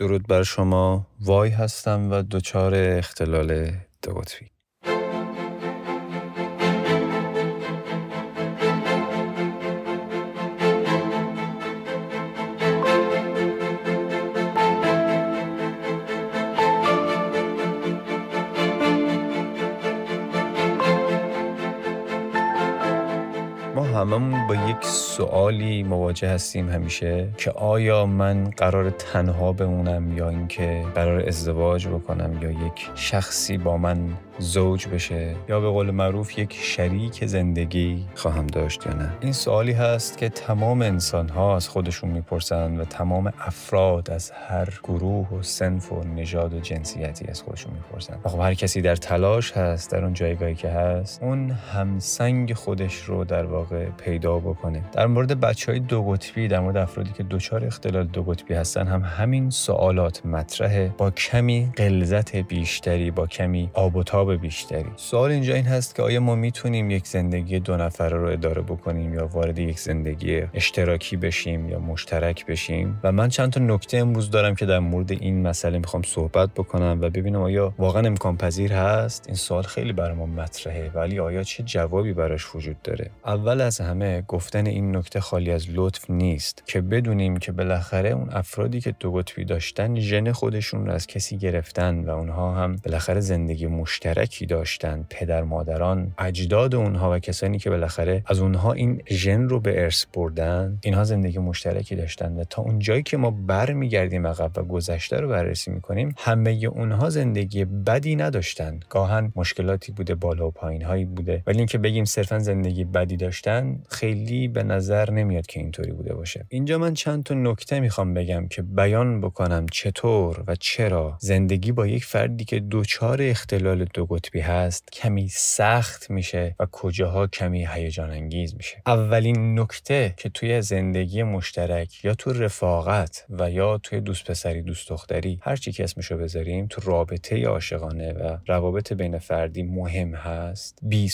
درود بر شما. وای هستم و دچار اختلال دو قطبی. هممون با یک سوالی مواجه هستیم همیشه که آیا من قرار تنها بمونم یا اینکه قرار ازدواج بکنم یا یک شخصی با من زوج بشه؟ یا به قول معروف یک شریک زندگی خواهم داشت یا نه؟ این سوالی هست که تمام انسان ها از خودشون می‌پرسن و تمام افراد از هر گروه و سنف و نژاد و جنسیتی از خودشون می‌پرسن. خب هر کسی در تلاش هست در اون جایگاهی که هست اون همسنگ خودش رو در واقع پیدا بکنه. در مورد بچه های دو قطبی در مورد افرادی که دچار اختلال دو قطبی هستن هم همین سوالات مطرحه. با کمی غلظت بیشتری با کمی آب و تاب بیشتری. سوال اینجا این هست که آیا ما می‌تونیم یک زندگی دو نفره رو اداره بکنیم یا وارد یک زندگی اشتراکی بشیم یا مشترک بشیم؟ و من چند تا نکته امروز دارم که در مورد این مسئله می‌خوام صحبت بکنم و ببینم آیا واقعا امکان پذیر هست. این سوال خیلی برای ما مطرحه ولی آیا چه جوابی براش وجود داره؟ اول از همه گفتن این نکته خالی از لطف نیست که بدونیم که بالاخره اون افرادی که دو قطبی داشتن ژن خودشون رو از کسی گرفتن و اونها هم بالاخره زندگی مشترکی داشتن پدر مادران اجداد اونها و کسانی که بالاخره از اونها این ژن رو به ارث بردن اینها زندگی مشترکی داشتن و تا اونجایی که ما برمیگردیم عقب و گذشته رو بررسی می‌کنیم همه اونها زندگی بدی نداشتن. گاهن مشکلاتی بوده بالا و پایین هایی بوده. ولی اینکه بگیم صرفا زندگی بدی داشتن خیلی به نظر نمیاد که اینطوری بوده باشه. اینجا من چند تا نکته می‌خوام بگم که بیان بکنم چطور و چرا زندگی با یک فردی که دوچار اختلال دو قطبی هست کمی سخت میشه و کجاها کمی هیجان انگیز میشه. اولین نکته که توی زندگی مشترک یا تو رفاقت و یا توی دوست پسری دوست دختری هر چی که اسمشو بذاریم تو رابطه عاشقانه و روابط بین فردی مهم هست بی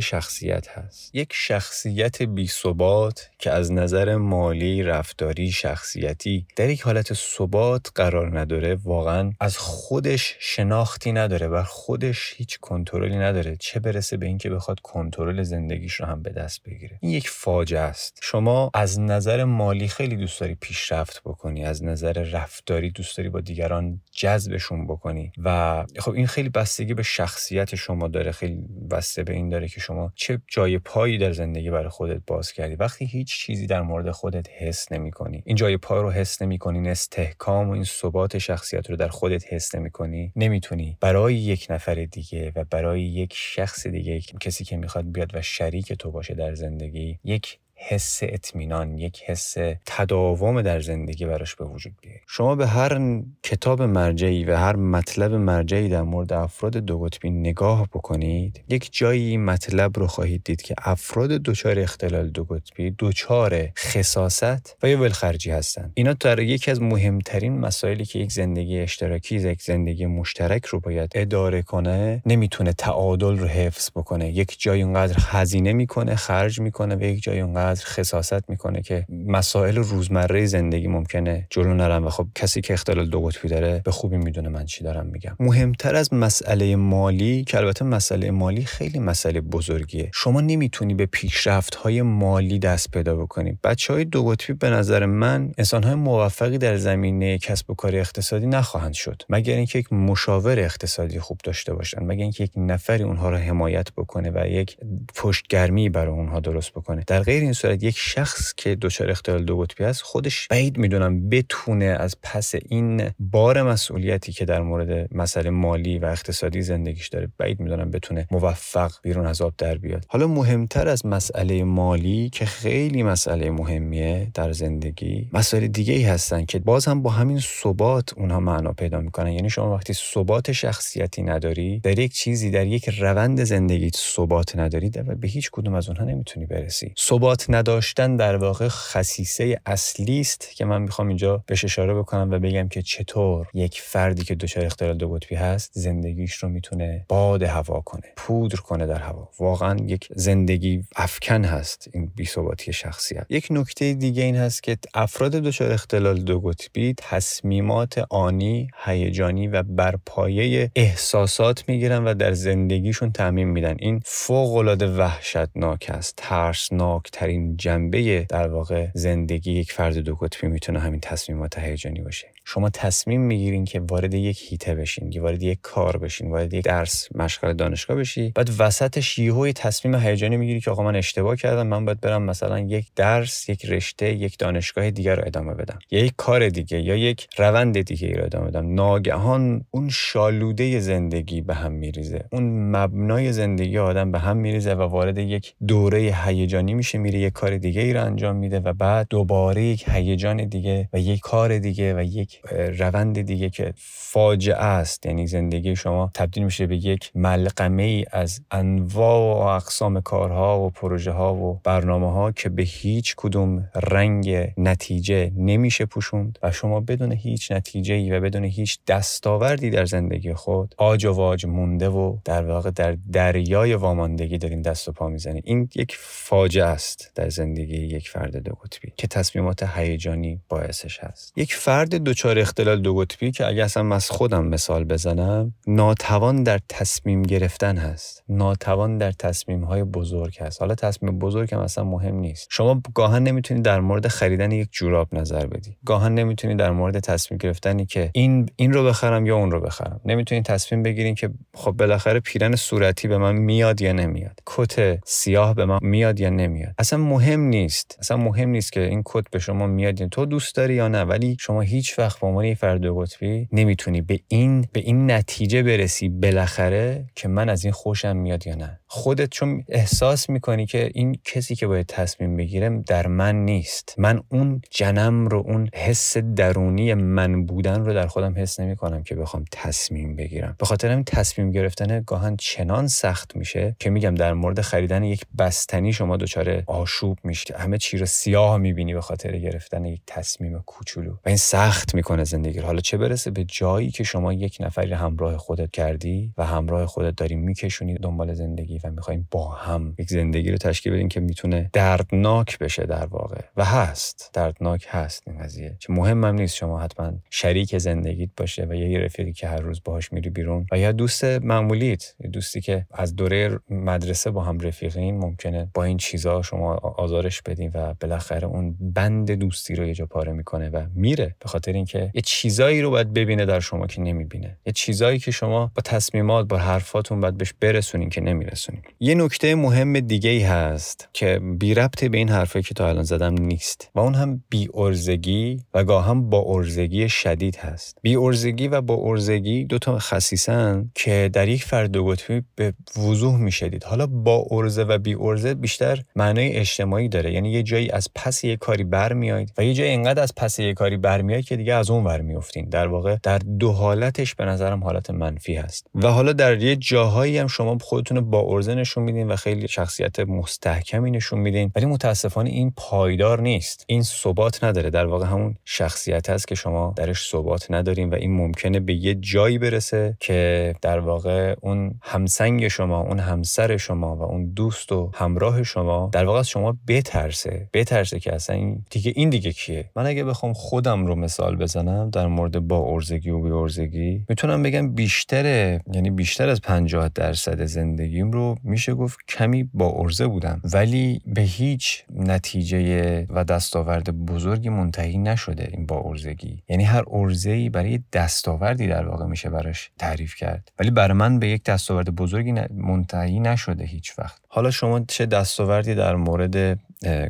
شخصیت هست. یک شخصیت بی ثبات که از نظر مالی رفتاری شخصیتی در یک حالت ثبات قرار نداره واقعا از خودش شناختی نداره و خودش هیچ کنترلی نداره. چه برسه به اینکه بخواد کنترل زندگیش رو هم به دست بگیره. این یک فاجعه است. شما از نظر مالی خیلی دوست داری پیشرفت بکنی از نظر رفتاری دوست داری با دیگران جذبشون بکنی و خب این خیلی بستگی به شخصیت شما داره خیلی بسته به این داره که شما چه جای پایی در زندگی برای خودت باز کردی. وقتی هیچ چیزی در مورد خودت حس نمی کنی این جای پا رو حس نمی کنی این استحکام و این ثبات شخصیت رو در خودت حس نمی کنی نمی‌تونی. برای یک نفر دیگه و برای یک شخص دیگه کسی که می‌خواد بیاد و شریک تو باشه در زندگی یک حس اطمینان یک حس تداوم در زندگی براش به وجود بیاره شما به هر کتاب مرجعی و هر مطلب مرجعی در مورد افراد دو قطبی نگاه بکنید یک جایی مطلب رو خواهید دید که افراد دچار اختلال دو قطبی دچار خصاست و یا ولخرجی هستند. اینا در یکی از مهمترین مسائلی که یک زندگی اشتراکی یک زندگی مشترک رو باید اداره کنه نمی‌تونه تعادل رو حفظ بکنه. یک جایی اونقدر هزینه می‌کنه خرج می‌کنه و یک جایی اونقدر اینقدر خصاصت می‌کنه که مسائل روزمره زندگی ممکنه جلو نرم و خب کسی که اختلال دو قطبی داره به خوبی می‌دونه من چی دارم میگم. مهمتر از مسئله مالی که البته مسئله مالی خیلی مسئله بزرگیه. شما نمی‌تونی به پیشرفت های مالی دست پیدا بکنی. بچه های دو قطبی به نظر من انسان های موفقی در زمینه کسب و کار اقتصادی نخواهند شد. مگر اینکه یک مشاور اقتصادی خوب داشته باشن. مگر اینکه یک نفری اونها را حمایت بکنه و یک پشتگرمی برای اونها درست بکنه. در غیر این صورت یک شخص که دچار اختلال دو قطبی است خودش بعید می‌دونم بتونه از پس این بار مسئولیتی که در مورد مسئله مالی و اقتصادی زندگیش داره بعید می‌دونم بتونه موفق بیرون از آب در بیاد. حالا مهمتر از مسئله مالی که خیلی مسئله مهمیه در زندگی مسائل دیگه ای هستن که باز هم با همین ثبات اونها معنا پیدا می‌کنن. یعنی شما وقتی ثبات شخصیتی نداری در یک چیزی در یک روند زندگی ثبات نداری و به هیچ کدوم از اونها نمی‌تونی برسی. ثبات ثبات نداشتن در واقع خصیصه اصلی است که من می‌خوام اینجا بهش اشاره بکنم و بگم که چطور یک فردی که دچار اختلال دو قطبی هست زندگیش رو می‌تونه باد هوا کنه پودر کنه در هوا. واقعا یک زندگی افکن هست این بی‌ثباتی شخصیت. یک نکته دیگه این هست که افراد دچار اختلال دو قطبی تصمیمات آنی هیجانی و برپایه احساسات می‌گیرن و در زندگیشون تعمین میدن. این فوق العاده وحشتناک است ترسناک ترین جنبه در واقع زندگی یک فرد دو قطبی می‌تونه همین تصمیمات هیجانی باشه. شما تصمیم می‌گیرین که وارد یک هیته بشین که وارد یک کار بشین وارد یک درس مشغل دانشگاه بشی. بعد وسطش یهو تصمیم هیجانی می‌گیری که آقا من اشتباه کردم من باید برم مثلا یک درس یک رشته یک دانشگاه دیگر رو ادامه بدم. یا یک کار دیگه یا یک روند دیگه رو ادامه بدم. ناگهان اون شالوده زندگی به هم میریزه. اون مبنای زندگی آدم به هم میریزه و وارد یک دوره هیجانی میشه میره یک کار دیگه ای رو انجام میده و بعد دوباره یک هیجان دیگه و یک کار دیگه و یک روند دیگه که فاجعه است. یعنی زندگی شما تبدیل میشه به یک ملقمه ای از انواع و اقسام کارها و پروژه ها و برنامه ها که به هیچ کدوم رنگ نتیجه نمیشه پوشوند و شما بدون هیچ نتیجه ای و بدون هیچ دستاوردی در زندگی خود آج و واج مونده و در واقع در دریای واماندگی دارین دست و پا می‌زنید این یک فاجعه است در زندگی یک فرد دو قطبی که تصمیمات هیجانی باعثش هست. یک فرد دچار اختلال دو قطبی که اگه اصلا از خودم مثال بزنم ناتوان در تصمیم گرفتن هست. ناتوان در تصمیم های بزرگ هست. حالا تصمیم بزرگ هم اصلا مهم نیست. شما گاهن نمی‌تونید در مورد خریدن یک جوراب نظر بدی. گاهن نمی‌تونید در مورد تصمیم گرفتنی که این این رو بخرم یا اون رو بخرم. نمی‌تونید تصمیم بگیرین که خب بالاخره پیرن صورتی به من میاد یا نمیاد. کت سیاه به من میاد یا نمیاد. اصلا مهم نیست. اصلا مهم نیست که این کت به شما میاد یا تو دوست داری یا نه. ولی شما هیچ وقت به عنوان فرد قطبی نمی‌تونی به این به این نتیجه برسی بالاخره که من از این خوشم میاد یا نه. خودت چون احساس می‌کنی که این کسی که باید تصمیم بگیرم در من نیست. من اون جنم رو اون حس درونی من بودن رو در خودم حس نمی کنم که بخوام تصمیم بگیرم. به خاطر این تصمیم گرفتن گاهن چنان سخت میشه که میگم در مورد خریدن یک بستنی شما دچار آشوب میشه همه چی رو سیاه می‌بینی به خاطر گرفتن یک تصمیم کوچولو. و این سخت می‌کنه زندگی حالا چه برسه به جایی که شما یک نفری همراه خودت کردی و همراه خودت داری میکشونی دنبال زندگی و می‌خوایم با هم یک زندگی رو تشکیل بدیم که می‌تونه دردناک بشه در واقع. و هست. دردناک هست این قضیه. چه مهمم نیست شما حتما شریک زندگیت باشه و یه رفیقی که هر روز باهاش میری بیرون و یا دوست معمولیت دوستی که از دوره مدرسه با هم رفیقین ممکنه با این چیزا شما آزارش بدین و بالاخره اون بند دوستی رو یه جا پاره می‌کنه و میره. به خاطر اینکه یه چیزایی رو باید ببینه در شما که نمی‌بینه. یه چیزایی که شما با تصمیمات با حرفاتون باید بهش برسونین که نمیرسونین. یه نکته مهم دیگه ای هست که بی ربط به این حرفی که تا الان زدم نیست و اون هم بی ارزگی و گاه هم با ارزگی شدید هست. بی ارزگی و با ارزگی دو تا خصیصن که در یک فرد دو قطبی به وضوح می‌شدید. حالا با ارزه و بی ارزه بیشتر معنای اجتماعی داره. یعنی یه جایی از پس یه کاری برمیایید و یه جایی انقدر از پس یه کاری برمیایید که دیگه از اون ور میافتین در واقع در دو حالتش به نظرم حالت منفی هست. و حالا در یه جاهایی هم شما خودتون با ارزه نشون میدین و خیلی شخصیت مستحکمی نشون میدین. ولی متاسفانه این پایدار نیست. این ثبات نداره. در واقع همون شخصیت هست که شما درش ثبات ندارین و این ممکنه به یه جایی برسه که در واقع اون همسنگ شما اون همسر شما و اون دوست و همراه شما در واقع از شما بترسه. بترسه که اصلا این دیگه این دیگه کیه؟ من اگه بخوام خودم رو مثال بزنم در مورد با ارزگی و بی ارزگی می‌تونم بگم بیشتره یعنی بیشتر از 50 درصد زندگیم رو میشه گفت کمی با ارزه بودم. ولی به هیچ نتیجه و دستاورد بزرگی منتهی نشده این با ارزگی. یعنی هر ارزه ای برای دستاوردی در واقع میشه براش تعریف کرد. ولی برای من به یک دستاورد بزرگی منتهی نشده هیچ وقت. حالا شما چه دستاوردی در مورد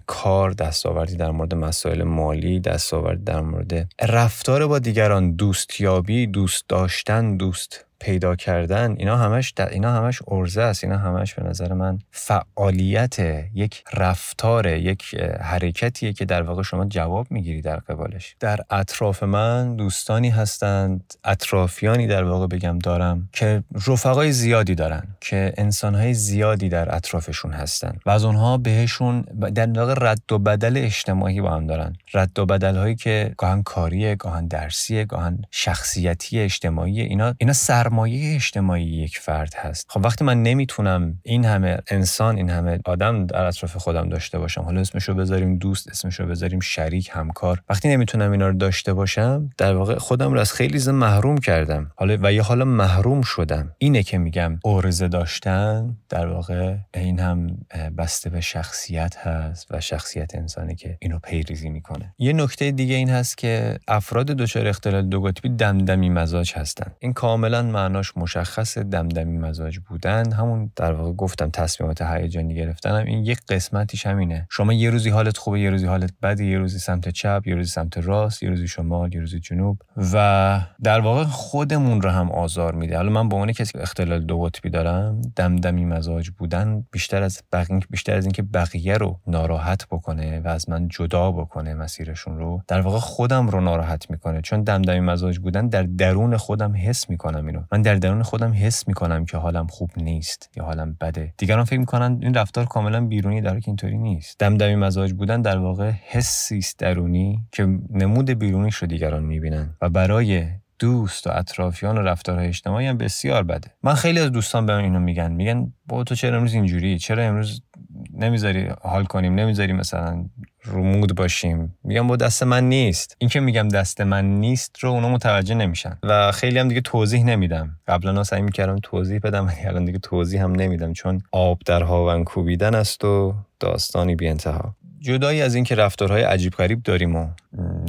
کار دستاوردی در مورد مسائل مالی دستاوردی در مورد رفتار با دیگران دوستیابی دوست داشتن دوست پیدا کردن اینا همش اینا همش ارزه است. اینا همش به نظر من فعالیت یک رفتار یک حرکتیه که در واقع شما جواب می‌گیری در قبالش. در اطراف من دوستانی هستند اطرافیانی در واقع بگم دارم که رفقای زیادی دارن که انسانهای زیادی در اطرافشون هستن. و از اونها بهشون در واقع رد و بدل اجتماعی با هم دارن. رد و بدل هایی که گاهن کاریه گاهن درسیه گاهن شخصیتی اجتماعی اینا اینا سرمایه اجتماعی یک فرد هست. خب وقتی من نمی‌تونم این همه انسان این همه آدم در اطراف خودم داشته باشم حالا اسمشو بذاریم دوست اسمشو بذاریم شریک همکار وقتی نمی‌تونم اینا رو داشته باشم در واقع خودم رو از خیلی زن محروم کردم. حالا و یا حالا محروم شدم. اینه که میگم ارزه داشتن در واقع این هم بسته به شخصیت هست و شخصیت انسانی که اینو پیریزی می‌کنه. یه نکته دیگه این هست که افراد دچار اختلال دو قطبی دمدمی مزاج هستن. این کاملا معناش مشخص دمدمی مزاج بودن. همون در واقع گفتم تصمیمات هیجانی گرفتنم. این یک قسمتیش همینه. شما یه روزی حالت خوبه یه روزی حالت بده یه روزی سمت چپ یه روزی سمت راست یه روزی شمال یه روزی جنوب. و در واقع خودمون رو هم آزار میده. حالا من به عنوان کسی اختلال دو قطبی دارم دمدمی مزاج بودن بیشتر از بقیه بیشتر از اینکه بقیه رو ناراحت بکنه و از من جدا بکنه مسیرشون رو در واقع خودم رو ناراحت می‌کنه. چون دمدمی مزاج بودن در درون خودم حس می‌کنم اینو. من در درون خودم حس می‌کنم که حالم خوب نیست یا حالم بده. دیگران فکر می‌کنن این رفتار کاملا بیرونی در که اینطوری نیست. دمدمی مزاج بودن در واقع حسی است درونی که نمود بیرونیش رو دیگران می‌بینن و برای دوست و اطرافیان و رفتارهای اجتماعی هم بسیار بده. من خیلی از دوستان به من اینو میگن. میگن با تو چرا امروز اینجوری؟ چرا امروز نمی‌ذاری حال کنیم؟ نمی‌ذاری مثلا رومود باشیم. میگم با دست من نیست. این که میگم دست من نیست رو اونا متوجه نمیشن. و خیلی هم دیگه توضیح نمیدم. قبلا سعی می‌کردم توضیح بدم ولی الان دیگه توضیح هم نمیدم چون آب در هاون کوبیدن است و داستانی بی انتها جدایی از اینکه رفتارهای عجیب غریب داریم و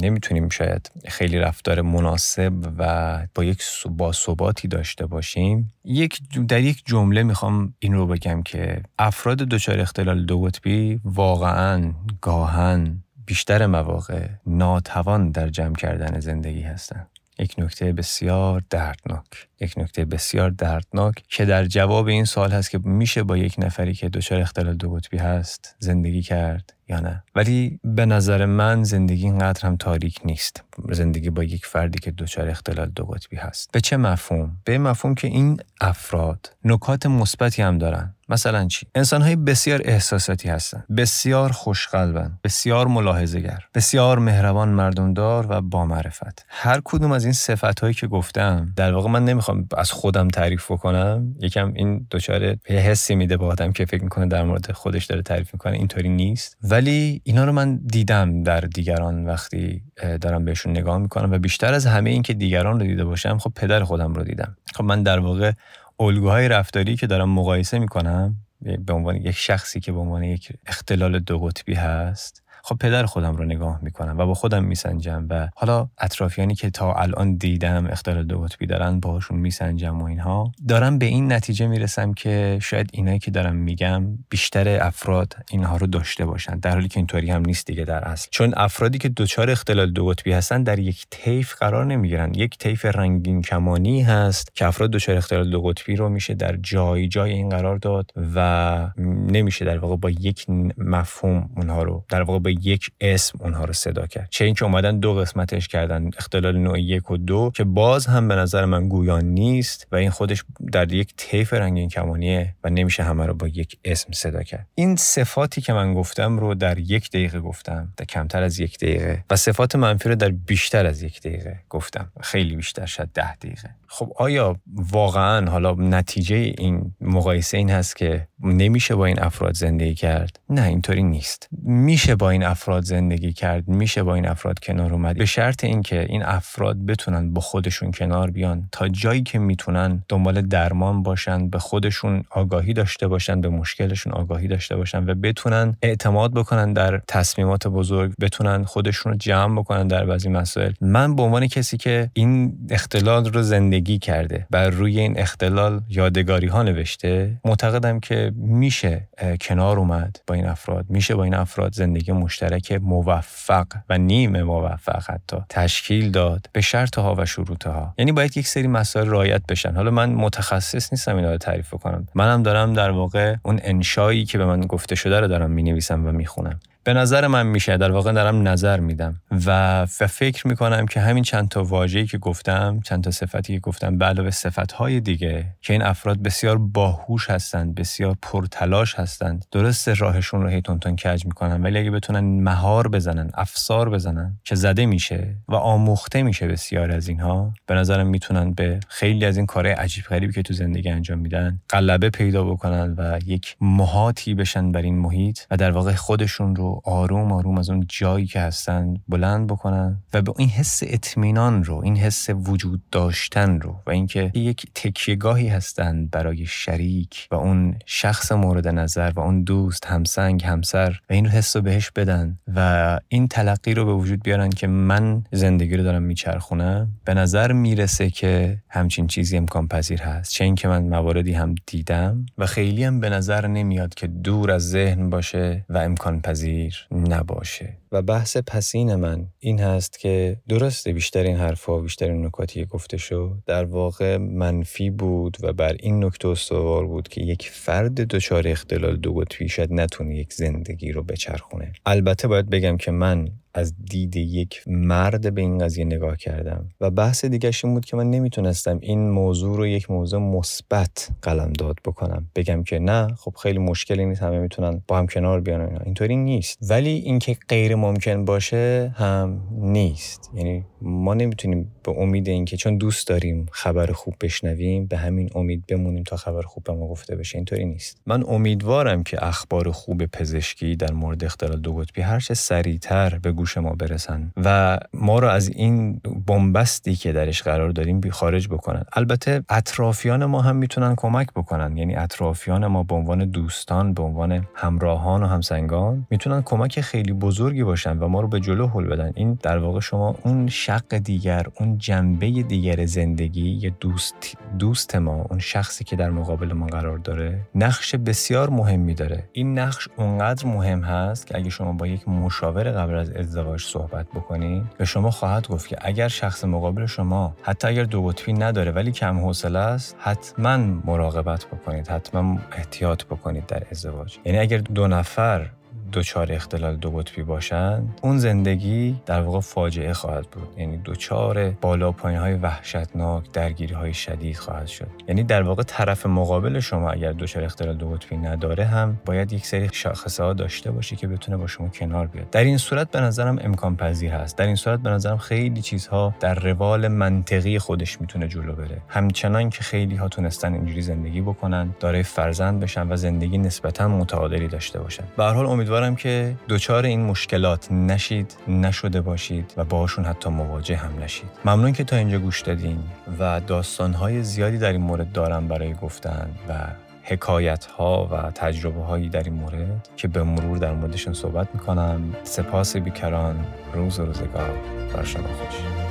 نمی‌تونیم شاید خیلی رفتار مناسب و با یک با ثباتی داشته باشیم یک در یک جمله می‌خوام این رو بگم که افراد دچار اختلال دو قطبی واقعا گاهن بیشتر مواقع ناتوان در جمع کردن زندگی هستند یک نکته بسیار دردناک یک نکته بسیار دردناک که در جواب این سوال هست که میشه با یک نفری که دچار اختلال دو قطبی هست زندگی کرد؟ نه. ولی به نظر من زندگی اینقدر هم تاریک نیست. زندگی با یک فردی که دچار اختلال دو قطبی هست. به چه مفهوم؟ به مفهوم که این افراد نکات مثبتی هم دارن. مثلا چی؟ انسانهای بسیار احساساتی هستن. بسیار خوشقلبن. بسیار ملاحظه‌گر. بسیار مهربان مردمدار و با معرفت. هر کدوم از این صفت هایی که گفتم در واقع من نمی‌خوام از خودم تعریف بکنم. یکم این دچار حسی میده با آدم که فکر می‌کنه در مورد خودش داره تعریف می‌کنه. اینطوری نیست. ولی اینا رو من دیدم در دیگران وقتی دارم بهشون نگاه می‌کنم و بیشتر از همه این که دیگران رو دیده باشم خب پدر خودم رو دیدم. خب من در واقع الگوهای رفتاری که دارم مقایسه می‌کنم به عنوان یک شخصی که به عنوان یک اختلال دو قطبی هست خب پدر خودم رو نگاه می‌کنم و با خودم میسنجم و حالا اطرافیانی که تا الان دیدم اختلال دو قطبی دارن باهاشون میسنجم و اینها دارم به این نتیجه می‌رسم که شاید اینایی که دارم میگم بیشتر افراد اینها رو داشته باشن در حالی که اینطوری هم نیست دیگه در اصل. چون افرادی که دچار اختلال دو قطبی هستن در یک طیف قرار نمی‌گیرن. یک طیف رنگین کمانی هست که افراد دچار اختلال دو قطبی رو میشه در جای جای این قرار داد و نمیشه در واقع با یک مفهوم اونها رو در واقع با یک اسم اونها رو صدا کرد. چه اینکه اومدن دو قسمتش کردن اختلال نوع یک و دو که باز هم به نظر من گویان نیست و این خودش در یک طیف رنگین کمانیه و نمیشه همه رو با یک اسم صدا کرد. این صفاتی که من گفتم رو در یک دقیقه گفتم در کمتر از یک دقیقه. و صفات منفی رو در بیشتر از یک دقیقه گفتم. خیلی بیشتر شد ده دقیقه. خب آیا واقعا حالا نتیجه این مقایسه این هست که نمیشه با این افراد زندگی کرد؟ نه اینطوری نیست. میشه با این افراد زندگی کرد میشه با این افراد کنار اومد. به شرط اینکه این افراد بتونن با خودشون کنار بیان. تا جایی که می‌تونن دنبال درمان باشن به خودشون آگاهی داشته باشن به مشکلشون آگاهی داشته باشن و بتونن اعتماد بکنن در تصمیمات بزرگ بتونن خودشون رو جمع بکنن در بعضی مسائل. من به عنوان کسی که این اختلال رو زندگی زندگی کرده بر روی این اختلال یادگاری ها نوشته معتقدم که میشه کنار اومد با این افراد. میشه با این افراد زندگی مشترک موفق و نیم موفق حتی تشکیل داد به شرط ها و شروط ها یعنی باید یک سری مسائل رعایت بشن. حالا من متخصص نیستم اینا رو تعریف کنم منم دارم در واقع اون انشایی که به من گفته شده رو دارم می نویسم و می‌خونم. به نظر من میشه در واقع دارم نظر میدم و, فکر می‌کنم که همین چند تا واژه‌ای که گفتم چند تا صفتی که گفتم به علاوه صفتهای دیگه که این افراد بسیار باهوش هستند بسیار پرتلاش هستند درست راهشون رو هی تون کج می‌کنن ولی اگه بتونن مهار بزنن افسار بزنن که زده میشه و آموخته میشه بسیار از اینها به نظرم می‌تونن به خیلی از این کارهای عجیب غریبی که تو زندگی انجام میدن غلبه پیدا بکنن و یک مهاتی بشن بر این محیط و در واقع خودشون رو آروم آروم از اون جایی که هستن بلند بکنن و به این حس اطمینان رو این حس وجود داشتن رو و اینکه یک تکیهگاهی هستند برای شریک و اون شخص مورد نظر و اون دوست همسنگ همسر و این حس رو بهش بدن و این تلقی رو به وجود بیارن که من زندگی رو دارم میچرخونم. به نظر می‌رسه که همچین چیزی امکان پذیر هست. چه اینکه من مواردی هم دیدم و خیلی هم به نظر نمیاد که دور از ذهن باشه و امکان پذیر نباشه. و بحث پسین من این هست که درسته بیشتر این حرفها بیشتر این نکاتی گفته شد در واقع منفی بود و بر این نکته استوار بود که یک فرد دچار اختلال دو قطبی شاید نتونه یک زندگی رو بچرخونه. البته باید بگم که من از دید یک مرد به این قضیه نگاه کردم و بحث دیگرش این بود که من نمی‌تونستم این موضوع رو یک موضوع مثبت قلم داد بکنم. بگم که نه خب خیلی مشکلی نیست همه می‌تونن با هم کنار بیان اینطوری نیست. ولی اینکه غیر ممکن باشه هم نیست. یعنی ما نمی‌تونیم به امید اینکه چون دوست داریم خبر خوب بشنویم به همین امید بمونیم تا خبر خوب به ما گفته بشه. اینطوری نیست. من امیدوارم که اخبار خوب پزشکی در مورد اختلال دو قطبی هر چه سریعتر به گوش ما برسن. و ما رو از این بنبستی که درش قرار داریم بی خارج بکنن. البته اطرافیان ما هم می‌تونن کمک بکنن. یعنی اطرافیان ما به عنوان دوستان به عنوان همراهان و همسنگان می‌تونن کمک خیلی بزرگی باشن و ما رو به جلو هل بدن. این در واقع شما اون شق دیگر اون جنبه دیگر زندگی یه دوست دوست ما اون شخصی که در مقابل ما قرار داره نقش بسیار مهمی داره. این نقش اونقدر مهم هست که اگه شما با یک مشاور قبل از ازدواج صحبت بکنید به شما خواهد گفت که اگر شخص مقابل شما حتی اگر دو قطبی نداره ولی کم حوصله است حتما مراقبت بکنید حتما احتیاط بکنید در ازدواج. یعنی اگر دو نفر دچار اختلال دو قطبی باشند اون زندگی در واقع فاجعه خواهد بود. یعنی دچار بالا پایین های وحشتناک درگیری های شدید خواهد شد. یعنی در واقع طرف مقابل شما اگر دچار اختلال دو قطبی نداره هم باید یک سری شاخصه ها داشته باشه که بتونه با شما کنار بیاد. در این صورت به نظرم امکان پذیر هست. در این صورت به نظرم خیلی چیزها در روال منطقی خودش می‌تونه جلو بره. همچنان که خیلی ها تونستن اینجوری زندگی بکنن دارای فرزند بشن و زندگی نسبتا متعادلی داشته باشن. به هر حال امیدوارم امیدوارم که دچار این مشکلات نشید نشده باشید و باشون حتی مواجه هم نشید. ممنون که تا اینجا گوش دادین و داستانهای زیادی در این مورد دارم برای گفتن و حکایت ها و تجربه هایی در این مورد که به مرور در موردشون صحبت می‌کنم. سپاس بیکران. روز و روزگار. بر شما خوش.